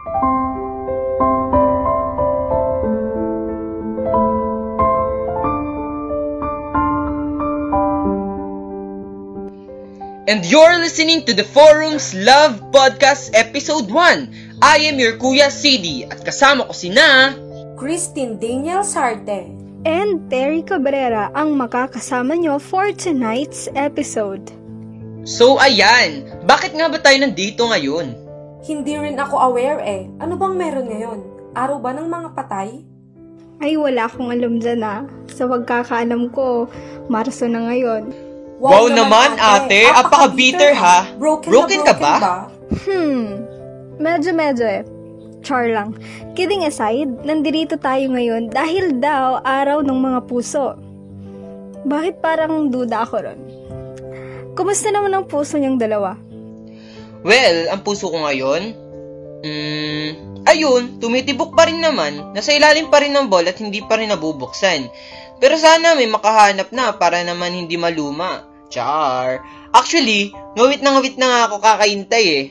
And you're listening to the Forum's Love Podcast Episode 1. I am your Kuya CD at kasama ko si na Christine Daniel Sarte. And Terry Cabrera ang makakasama nyo for tonight's episode. So ayan, bakit nga ba tayo nandito ngayon? Hindi rin ako aware eh. Ano bang meron ngayon? Araw ba ng mga patay? Ay, wala akong alam dyan ah. Sa pagkakaalam ko, Marso na ngayon. Wow naman, ate. Apaka-bitter, ha? Broken, Broken ka broken ba? Hmm, medyo-medyo eh. Char lang. Kidding aside, nandirito tayo ngayon dahil daw araw ng mga puso. Bakit parang duda ako ron? Kumusta naman ang puso niyang dalawa? Well, ang puso ko ngayon, mm, ayun, tumitibok pa rin naman. Nasa ilalim pa rin ng ball at hindi pa rin nabubuksan. Pero sana may makahanap na para naman hindi maluma. Char. Actually, ngawit na ngawit na nga ako kakahintay eh.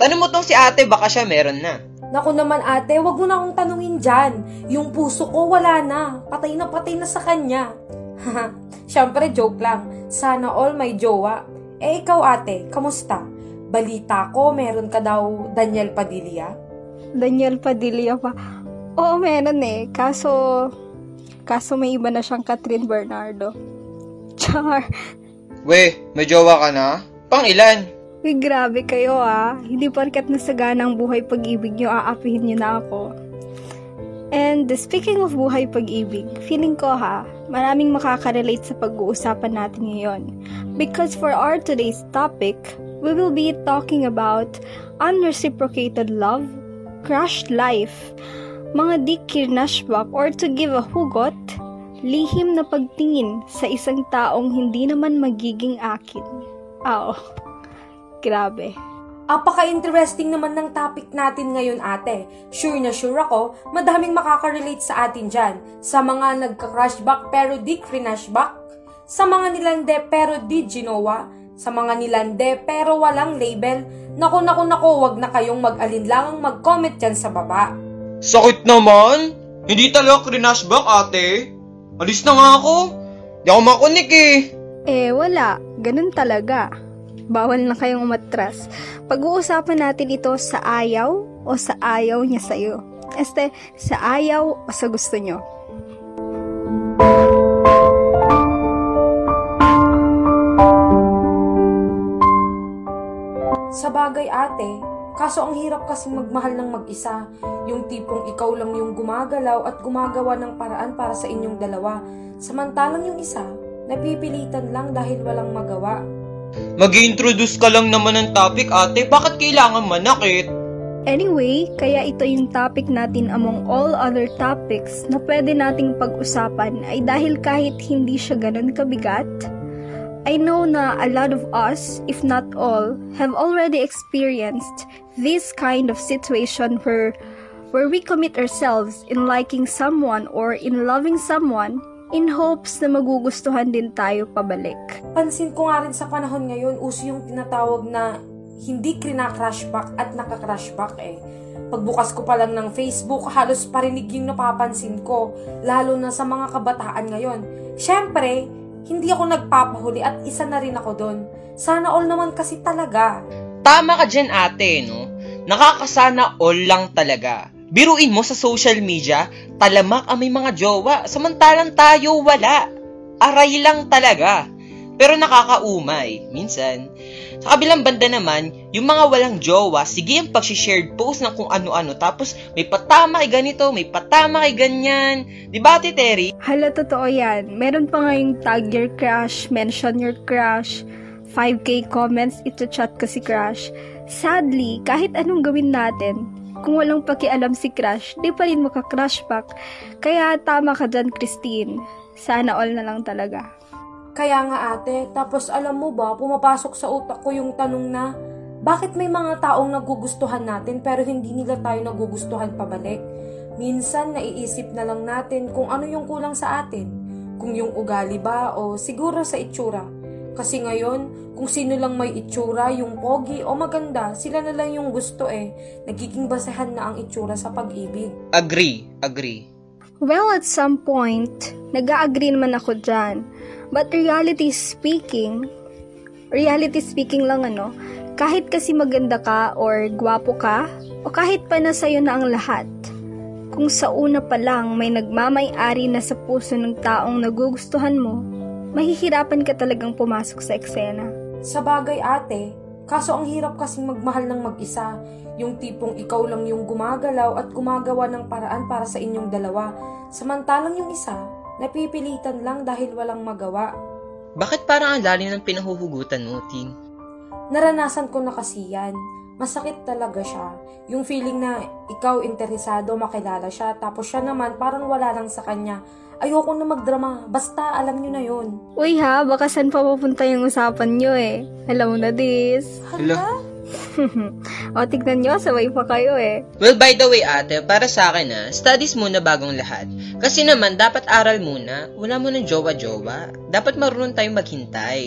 Tanong mo tong si ate, baka siya meron na. Naku naman ate, wag mo na akong tanungin dyan. Yung puso ko wala na. Patay na patay na sa kanya. Siyempre, joke lang. Sana all may jowa. Eh ikaw ate, kamusta? Balita ko, meron ka daw Daniel Padilla? Daniel Padilla pa. Oo, meron eh. Kaso, kaso may iba na siyang Catherine Bernardo. Char. We, may jowa ka na? Pang ilan? Uy, grabe kayo ah. Hindi porkat nasagana ang buhay pag-ibig nyo, aapihin nyo na ako. And speaking of buhay pag-ibig, feeling ko ha, maraming makakarelate sa pag-uusapan natin ngayon. Because for our today's topic, we will be talking about unreciprocated love, crushed life, mga di kirnashbak or to give a hugot, lihim na pagtingin sa isang taong hindi naman magiging akin. Oo. Grabe. Apaka-interesting naman ng topic natin ngayon ate. Sure na sure ako, madaming makaka-relate sa atin dyan. Sa mga nagka-crushback pero di crinashback. Sa mga nilande pero di ginawa. Sa mga nilande pero walang label. Naku naku naku, wag na kayong mag-alinlangang mag-comment dyan sa baba. Sakit naman! Hindi talaga crinashback, ate. Alis na nga ako. Di ako makunik eh. Eh, wala. Ganun talaga. Bawal na kayong umatras. Pag-uusapan natin ito sa ayaw o sa ayaw niya sa'yo. Este, sa ayaw o sa gusto nyo. Sa bagay ate, kaso ang hirap kasi magmahal ng mag-isa. Yung tipong ikaw lang yung gumagalaw at gumagawa ng paraan para sa inyong dalawa. Samantalang yung isa, napipilitan lang dahil walang magawa. mag introduce ka lang naman ng topic, ate. Bakit kailangan manakit? Anyway, kaya ito yung topic natin among all other topics na pwede nating pag-usapan ay dahil kahit hindi siya ganun kabigat, I know na a lot of us, if not all, have already experienced this kind of situation where where we commit ourselves in liking someone or in loving someone in hopes na magugustuhan din tayo pabalik. Pansin ko nga rin sa panahon ngayon, uso yung tinatawag na hindi krina-crashback at naka-crashback eh. Pagbukas ko pa lang ng Facebook, halos parinig yung napapansin ko, lalo na sa mga kabataan ngayon. Siyempre, hindi ako nagpapahuli at isa na rin ako doon. Sana all naman kasi talaga. Tama ka dyan, ate, no? Nakakasana all lang talaga. Biruin mo sa social media, talamak ang may mga jowa, samantalang tayo wala. Aray lang talaga. Pero nakakaumay, minsan. Sa kabilang banda naman, yung mga walang jowa, sige ang pag-shared post ng kung ano-ano, tapos may patama kay ganito, may patama kay ganyan. Di ba, Ate Terry? Hala, totoo yan. Meron pa nga yung tag your crush, mention your crush, 5k comments, ito chat ko si crush. Sadly, kahit anong gawin natin, kung walang pakialam si crush, di pa rin maka-crush back. Kaya tama ka dyan, Christine. Sana all na lang talaga. Kaya nga ate, tapos alam mo ba, pumapasok sa utak ko yung tanong na, bakit may mga taong nagugustuhan natin pero hindi nila tayo nagugustuhan pabalik? Minsan naiisip na lang natin kung ano yung kulang sa atin. Kung yung ugali ba o siguro sa itsura. Kasi ngayon, kung sino lang may itsura, yung pogi o maganda, sila na lang yung gusto eh. Nagiging basehan na ang itsura sa pag-ibig. Agree, agree. Well, at some point, nag-agree naman ako dyan. But reality speaking, reality speaking lang ano, kahit kasi maganda ka or gwapo ka, o kahit pa na sa'yo na ang lahat, kung sa una pa lang may nagmamay-ari na sa puso ng taong nagugustuhan mo, mahihirapan ka talagang pumasok sa eksena. Sa bagay ate, kaso ang hirap kasing magmahal ng mag-isa. Yung tipong ikaw lang yung gumagalaw at gumagawa ng paraan para sa inyong dalawa. Samantalang yung isa, napipilitan lang dahil walang magawa. Bakit parang ang lalim ng pinahuhugutan mo, Tin? Naranasan ko na kasi yan. Masakit talaga siya. Yung feeling na ikaw interesado, makilala siya, tapos siya naman parang wala lang sa kanya. Ayoko na magdrama, basta alam nyo na yon. Uy ha, baka saan pa papunta yung usapan nyo eh. Alam mo na this. Hala. o, tignan nyo, sabay pa kayo eh. Well, by the way, ate, para sa akin na, studies muna bagong lahat. Kasi naman, dapat aral muna. Wala mo ng jowa-jowa. Dapat marunong tayong maghintay.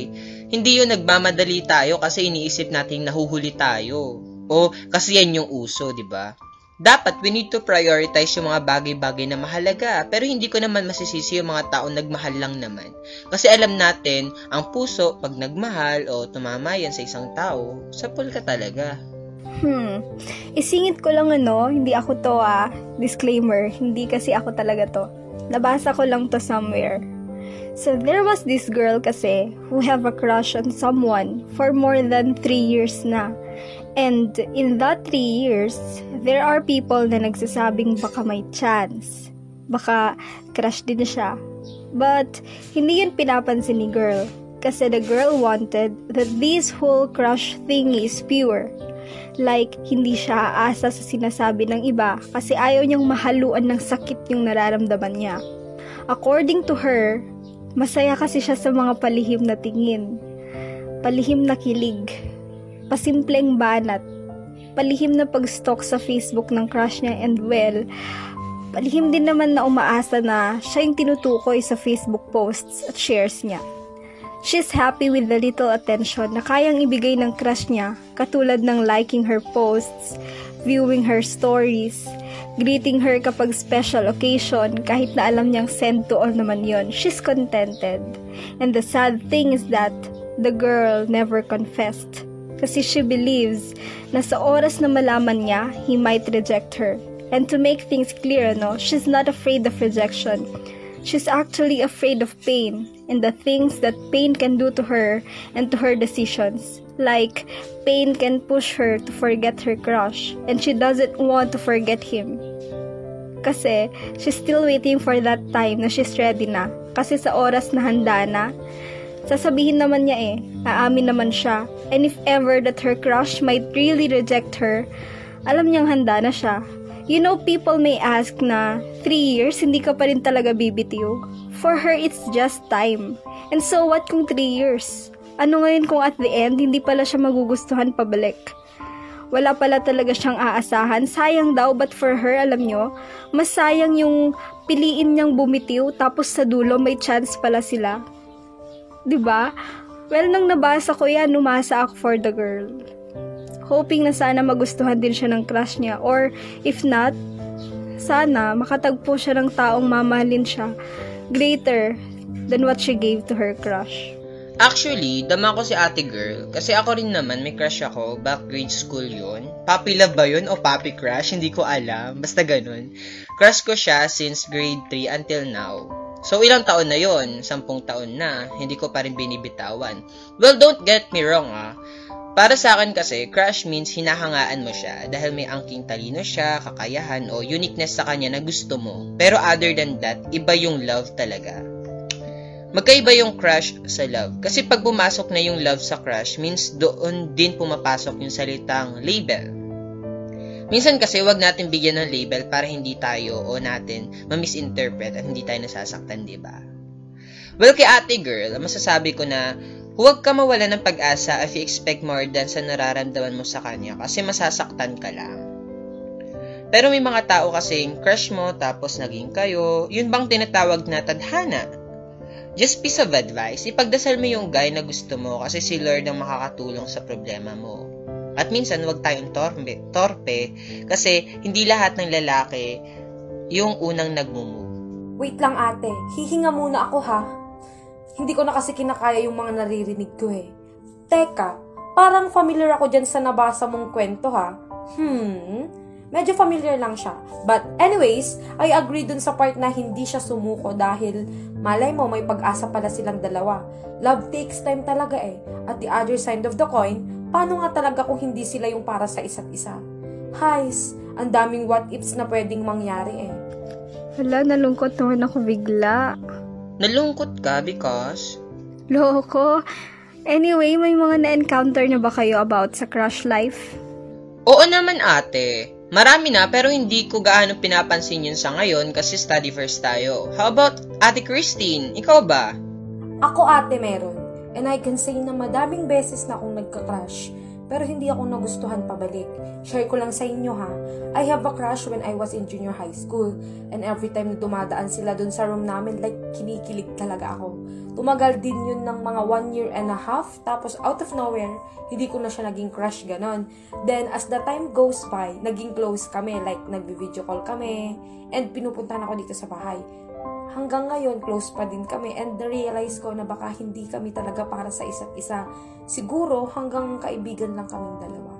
Hindi yun nagmamadali tayo kasi iniisip natin nahuhuli tayo. O kasi yan yung uso, di ba? Dapat we need to prioritize yung mga bagay-bagay na mahalaga. Pero hindi ko naman masisisi yung mga taong nagmahal lang naman. Kasi alam natin, ang puso, pag nagmahal o tumama yan sa isang tao, sapul ka talaga. Hmm. Isingit ko lang ano, hindi ako to ah. Disclaimer, hindi kasi ako talaga to. Nabasa ko lang to somewhere. So there was this girl kasi who have a crush on someone for more than 3 years na. And in that 3 years, there are people na nagsasabing baka may chance. Baka crush din siya. But hindi yun pinapansin ni girl. Kasi the girl wanted that this whole crush thing is pure. Like, hindi siya aasa sa sinasabi ng iba kasi ayaw niyang mahaluan ng sakit yung nararamdaman niya. According to her, masaya kasi siya sa mga palihim na tingin. Palihim na kilig. Pasimpleng banat. Palihim na pag-stalk sa Facebook ng crush niya and well, palihim din naman na umaasa na siya yung tinutukoy sa Facebook posts at shares niya. She's happy with the little attention na kayang ibigay ng crush niya, katulad ng liking her posts, viewing her stories, greeting her kapag special occasion kahit na alam niyang send to all naman yon. She's contented. And the sad thing is that the girl never confessed. Kasi she believes na sa oras na malaman niya, he might reject her. And to make things clear, no, she's not afraid of rejection. She's actually afraid of pain and the things that pain can do to her and to her decisions. Like, pain can push her to forget her crush and she doesn't want to forget him. Kasi, she's still waiting for that time na she's ready na. Kasi sa oras na handa na, sasabihin naman niya eh, aamin naman siya. And if ever that her crush might really reject her, alam niyang handa na siya. You know, people may ask na, 3 years, hindi ka pa rin talaga bibitiw. For her, it's just time. And so what kung 3 years? Ano ngayon kung at the end, hindi pala siya magugustuhan pabalik? Wala pala talaga siyang aasahan. Sayang daw, but for her, alam nyo, mas sayang yung piliin niyang bumitiw, tapos sa dulo may chance pala sila. 'Di ba? Well, nang nabasa ko yan, umasa ako for the girl hoping na sana magustuhan din siya ng crush niya or if not, sana makatagpo siya ng taong mamahalin siya greater than what she gave to her crush. Actually, dama ko si ate girl. Kasi ako rin naman, may crush ako. Back grade school yon Puppy love ba yun? O puppy crush? Hindi ko alam. Basta ganun. Crush ko siya since grade 3 until now. So, ilang taon na yon Sampung taon na. Hindi ko pa rin binibitawan. Well, don't get me wrong ah. Para sa akin kasi, crush means hinahangaan mo siya dahil may angking talino siya, kakayahan o uniqueness sa kanya na gusto mo. Pero other than that, iba yung love talaga. Magkaiba yung crush sa love. Kasi pag pumasok na yung love sa crush, means doon din pumapasok yung salitang label. Minsan kasi wag natin bigyan ng label para hindi tayo o natin ma-misinterpret at hindi tayo nasasaktan, di ba? Well, kay ate girl, masasabi ko na huwag ka mawala ng pag-asa if you expect more than sa nararamdaman mo sa kanya kasi masasaktan ka lang. Pero may mga tao kasing crush mo tapos naging kayo, yun bang tinatawag na tadhana? just piece of advice, ipagdasal mo yung guy na gusto mo kasi si Lord ang makakatulong sa problema mo. At minsan, huwag tayong torpe, torpe kasi hindi lahat ng lalaki yung unang nagmumove. Wait lang ate, hihinga muna ako ha. Hindi ko na kasi kinakaya yung mga naririnig ko eh. Teka, parang familiar ako dyan sa nabasa mong kwento ha. Hmm, medyo familiar lang siya. But anyways, I agree dun sa part na hindi siya sumuko dahil malay mo may pag-asa pala silang dalawa. Love takes time talaga eh. At the other side of the coin, paano nga talaga kung hindi sila yung para sa isa't isa? Highs, ang daming what ifs na pwedeng mangyari eh. Wala, nalungkot naman ako bigla. Nalungkot ka because Loko. Anyway, may mga na-encounter na ba kayo about sa crush life? Oo naman ate. Marami na pero hindi ko gaano pinapansin yun sa ngayon kasi study first tayo. How about Ate Christine? Ikaw ba? Ako ate meron. And I can say na madaming beses na akong nagka-crush. Pero hindi ako nagustuhan pabalik. Share ko lang sa inyo ha. I have a crush when I was in junior high school. And every time na dumadaan sila dun sa room namin, like kinikilig talaga ako. Tumagal din yun ng mga one year and a half. Tapos out of nowhere, hindi ko na siya naging crush ganon. Then as the time goes by, naging close kami. Like nagbi-video call kami. And pinupuntahan ako dito sa bahay hanggang ngayon, close pa din kami. And na-realize ko na baka hindi kami talaga para sa isa't isa. Siguro, hanggang kaibigan lang kaming dalawa.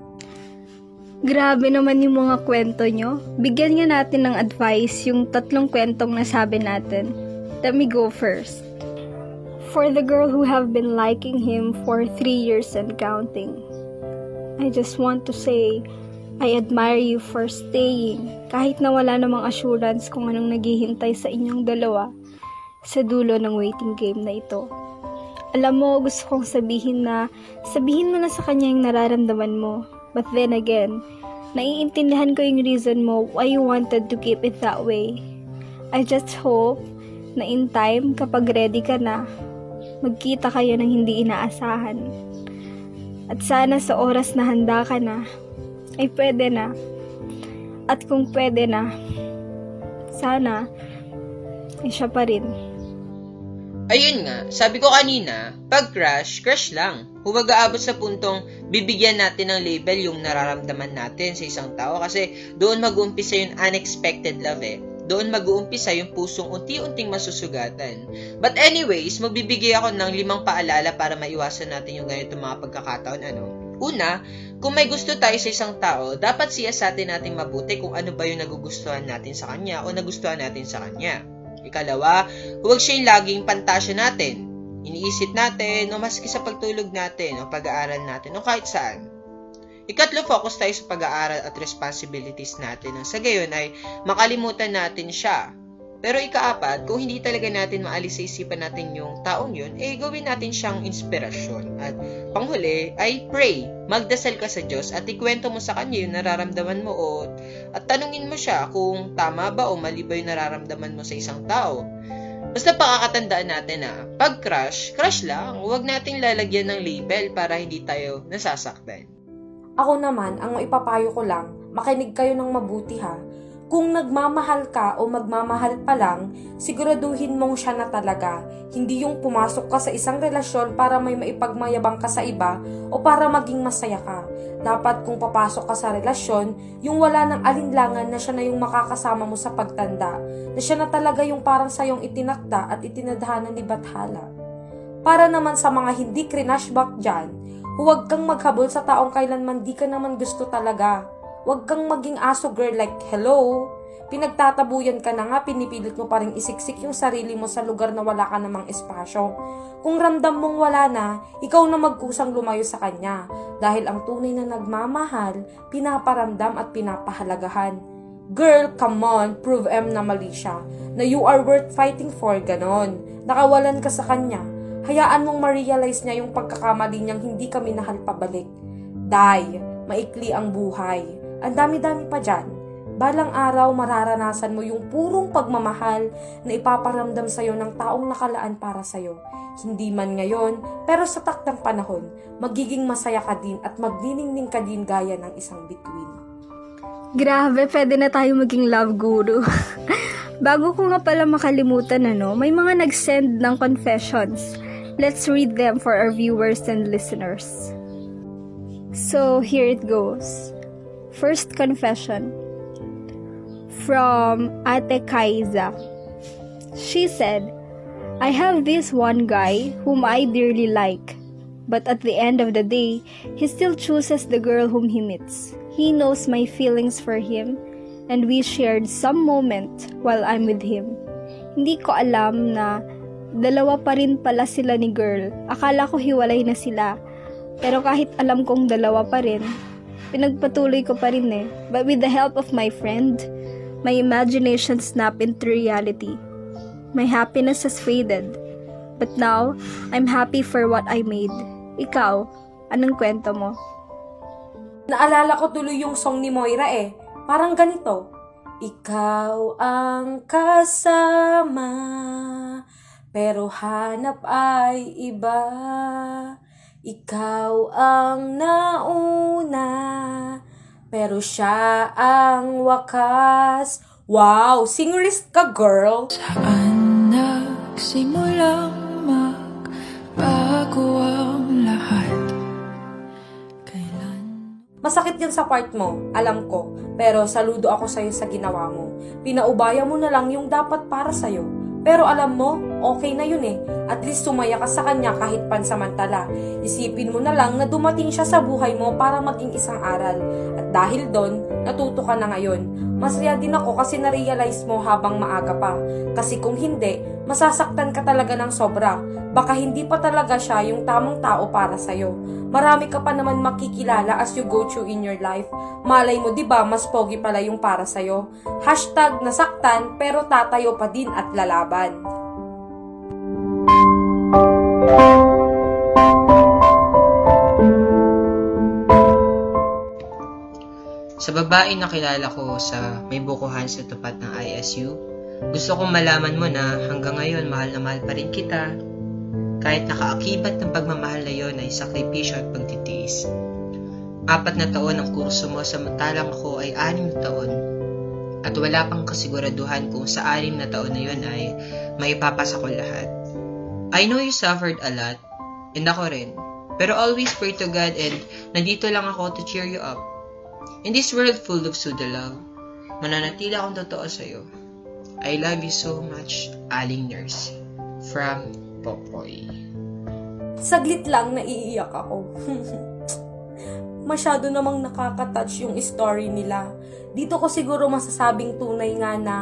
Grabe naman yung mga kwento nyo. Bigyan nga natin ng advice yung tatlong kwentong nasabi natin. Let me go first. For the girl who have been liking him for three years and counting, I just want to say, I admire you for staying kahit na wala namang assurance kung anong naghihintay sa inyong dalawa sa dulo ng waiting game na ito. Alam mo, gusto kong sabihin na sabihin mo na sa kanya yung nararamdaman mo. But then again, naiintindihan ko yung reason mo why you wanted to keep it that way. I just hope na in time, kapag ready ka na, magkita kayo ng hindi inaasahan. At sana sa oras na handa ka na, ay pwede na. At kung pwede na, sana, ay siya pa rin. Ayun nga, sabi ko kanina, pag crush, crush lang. Huwag aabot sa puntong bibigyan natin ng label yung nararamdaman natin sa isang tao kasi doon mag-uumpisa yung unexpected love eh. Doon mag-uumpisa yung pusong unti-unting masusugatan. But anyways, magbibigay ako ng limang paalala para maiwasan natin yung ganito mga pagkakataon. Ano? Una, kung may gusto tayo sa isang tao, dapat siya sa atin natin mabuti kung ano ba yung nagugustuhan natin sa kanya o nagustuhan natin sa kanya. Ikalawa, huwag siya yung laging pantasya natin. Iniisip natin o maski sa pagtulog natin o pag-aaral natin o kahit saan. Ikatlo, focus tayo sa pag-aaral at responsibilities natin sa gayon ay makalimutan natin siya. Pero ikaapat, kung hindi talaga natin maalis sa isipan natin yung taong yun, eh gawin natin siyang inspirasyon. At panghuli ay pray. Magdasal ka sa Diyos at ikwento mo sa Kanya yung nararamdaman mo o at tanungin mo siya kung tama ba o mali ba yung nararamdaman mo sa isang tao. Basta pakakatandaan natin na pag crush, crush lang. Huwag nating lalagyan ng label para hindi tayo nasasaktan. Ako naman, ang ipapayo ko lang, makinig kayo ng mabuti ha. Kung nagmamahal ka o magmamahal pa lang, siguraduhin mong siya na talaga. Hindi yung pumasok ka sa isang relasyon para may maipagmayabang ka sa iba o para maging masaya ka. Dapat kung papasok ka sa relasyon, yung wala ng alinlangan na siya na yung makakasama mo sa pagtanda. Na siya na talaga yung parang sayong itinakda at itinadhana ni Bathala. Para naman sa mga hindi crinashback dyan, huwag kang maghabol sa taong kailanman di ka naman gusto talaga. Huwag kang maging aso girl like, hello? Pinagtatabuyan ka na nga, pinipilit mo pa rin isiksik yung sarili mo sa lugar na wala ka namang espasyo. Kung ramdam mong wala na, ikaw na magkusang lumayo sa kanya. Dahil ang tunay na nagmamahal, pinaparamdam at pinapahalagahan. Girl, come on, prove M na mali siya. Na you are worth fighting for, ganon. Nakawalan ka sa kanya. Hayaan mong ma-realize niya yung pagkakamali niyang hindi kami nahal pabalik. Die, maikli ang buhay. Ang dami-dami pa dyan. Balang araw mararanasan mo yung purong pagmamahal na ipaparamdam sa'yo ng taong nakalaan para sa'yo. Hindi man ngayon, pero sa taktang panahon, magiging masaya ka din at magniningning ka din gaya ng isang bituin. Grabe, pwede na tayo maging love guru. Bago ko nga pala makalimutan ano, may mga nag-send ng confessions. Let's read them for our viewers and listeners. So, here it goes. First confession from Ate Kaiza. She said, I have this one guy whom I dearly like, but at the end of the day, he still chooses the girl whom he meets. He knows my feelings for him, and we shared some moment while I'm with him. Hindi ko alam na dalawa pa rin pala sila ni girl. Akala ko hiwalay na sila. Pero kahit alam kong dalawa pa rin, pinagpatuloy ko pa rin eh. But with the help of my friend, my imagination snapped into reality. My happiness has faded. But now, I'm happy for what I made. Ikaw, anong kwento mo? Naalala ko tuloy yung song ni Moira eh. Parang ganito. Ikaw ang kasama, pero hanap ay iba. Ikaw ang nauna, pero siya ang wakas. Wow, singerist ka girl! Saan nagsimulang magbago ang lahat? Kailan Masakit yan sa part mo, alam ko. Pero saludo ako sa'yo sa ginawa mo. Pinaubaya mo na lang yung dapat para sa'yo. Pero alam mo, okay na yun eh. At least sumaya ka sa kanya kahit pansamantala. Isipin mo na lang na dumating siya sa buhay mo para maging isang aral. At dahil doon, natuto ka na ngayon. Masaya din ako kasi na-realize mo habang maaga pa. Kasi kung hindi, masasaktan ka talaga ng sobra. Baka hindi pa talaga siya yung tamang tao para sa'yo. Marami ka pa naman makikilala as you go through in your life. Malay mo 'di ba mas pogi pala yung para sa'yo. Hashtag nasaktan pero tatayo pa din at lalaban. Sa babae na kilala ko sa may bukuhan sa tupat ng ISU, gusto kong malaman mo na hanggang ngayon mahal na mahal pa rin kita. Kahit nakaakibat ng pagmamahal na yon ay sakripisyo at pagtitiis. Apat na taon ang kurso mo samantalang ako ay anim na taon. At wala pang kasiguraduhan kung sa anim na taon na yon ay maipapasa ko lahat. I know you suffered a lot, and ako rin. Pero always pray to God and nandito lang ako to cheer you up. In this world full of pseudo love, mananatili akong totoo sa'yo. I love you so much, Aling Nurse. From Popoy. Saglit lang naiiyak ako. Masyado namang nakakatouch yung story nila. Dito ko siguro masasabing tunay nga na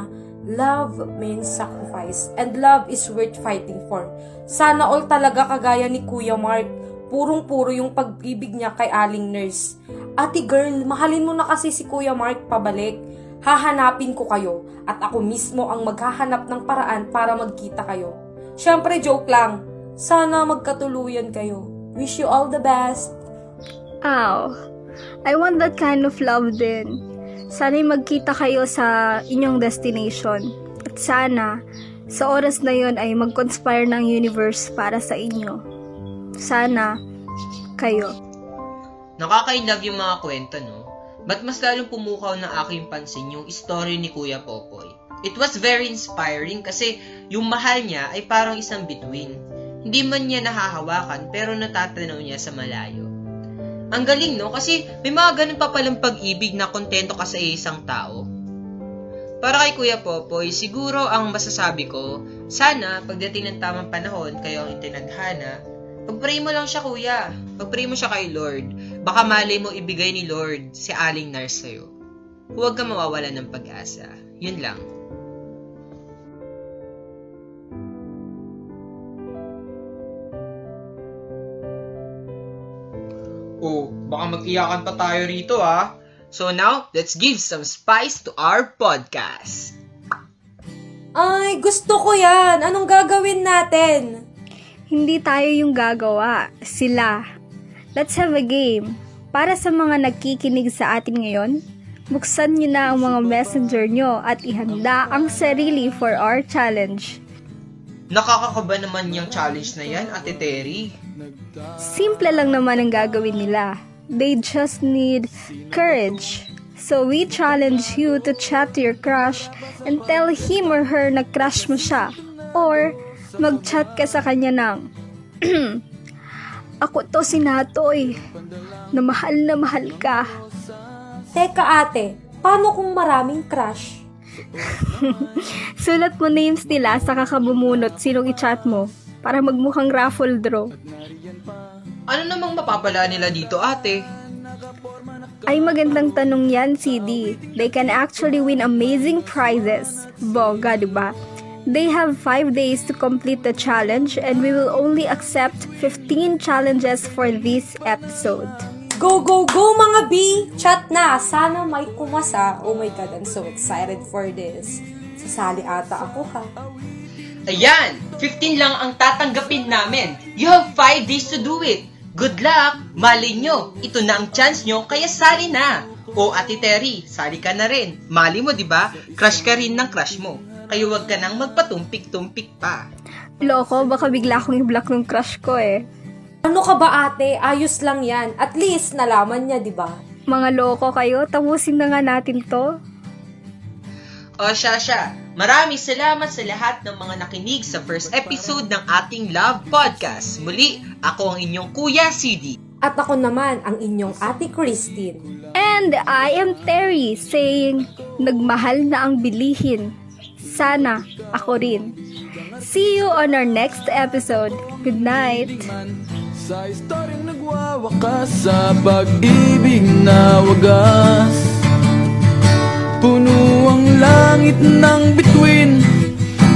love means sacrifice and love is worth fighting for. Sana all talaga kagaya ni Kuya Mark, purong-puro yung pag-ibig niya kay Aling Nurse. Ate girl, mahalin mo na kasi si Kuya Mark pabalik. Hahanapin ko kayo at ako mismo ang maghahanap ng paraan para magkita kayo. Siyempre, joke lang. Sana magkatuluyan kayo. Wish you all the best. Ow. I want that kind of love din. Sana'y magkita kayo sa inyong destination. At sana, sa oras na yon ay mag-conspire ng universe para sa inyo. Sana, kayo. Nakaka-love yung mga kwento, no? But mas lalong pumukaw ng aking pansin yung story ni Kuya Popoy. It was very inspiring kasi yung mahal niya ay parang isang bituin. Hindi man niya nahahawakan pero natatanaw niya sa malayo. Ang galing, no? Kasi may mga ganun pa palang pag-ibig na kontento ka sa isang tao. Para kay Kuya Popoy, siguro ang masasabi ko, sana pagdating ng tamang panahon, kayo ang itinadhana, pag-pray mo lang siya, Kuya. Pag-pray mo siya kay Lord. Baka malay mo ibigay ni Lord si Aling Nars sa'yo. Huwag ka mawawala ng pag-asa. Yun lang. Oh, baka mag-iyakan pa tayo rito ah. So now, let's give some spice to our podcast. Ay, gusto ko yan. Anong gagawin natin? Hindi tayo yung gagawa. Sila. Let's have a game. Para sa mga nagkikinig sa atin ngayon, buksan nyo na ang mga messenger nyo at ihanda ang sarili for our challenge. Nakakakaba naman yung challenge na yan, Ate Terry. Simple lang naman ang gagawin nila. They just need courage, So we challenge you to chat to your crush and tell him or her na crush mo siya. Or mag-chat ka sa kanya ng, Ako to si Natoy, na mahal na mahal ka. Teka ate, paano kung maraming crush? Sulat mo names nila sa kakabumunot sinong i-chat mo para magmukhang raffle draw. Ano namang mapapala nila dito, ate? Ay magandang tanong yan, CD. They can actually win amazing prizes. Boga, di ba? They have 5 days to complete the challenge and we will only accept 15 challenges for this episode. Go, go, go mga B! Chat na! Sana may kumasa. Oh my God, I'm so excited for this. Sasali ata ako ha. Ayan! 15 lang ang tatanggapin namin. You have 5 days to do it. Good luck! Mali nyo, ito na ang chance nyo, kaya sali na! O Ate Terry, sali ka na rin. Mali mo, di ba? Crush ka rin ng crush mo. Kaya huwag ka nang magpatumpik-tumpik pa. Loko, baka bigla akong i-block ng crush ko eh. Ano ka ba ate? Ayos lang yan. At least nalaman niya, di ba? Mga loko kayo, tapusin na nga natin to. O Shasha, maraming salamat sa lahat ng mga nakinig sa first episode ng ating Love Podcast. Muli, ako ang inyong Kuya CD. At ako naman ang inyong ate Christine. And I am Terry saying, nagmahal na ang bilihin. Sana ako rin. See you on our next episode. Good night. Sa istoryang nagwawakas sa pag-ibig na wagas Puno ang langit ng bituin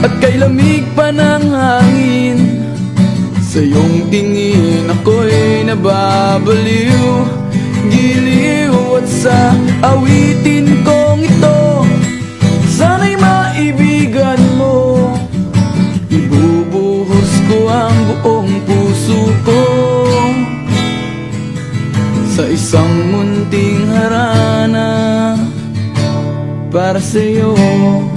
At kay lamig pa ng hangin Sa iyong tingin ako'y nababaliw Giliw at sa awitin kong munting harana Para sa'yo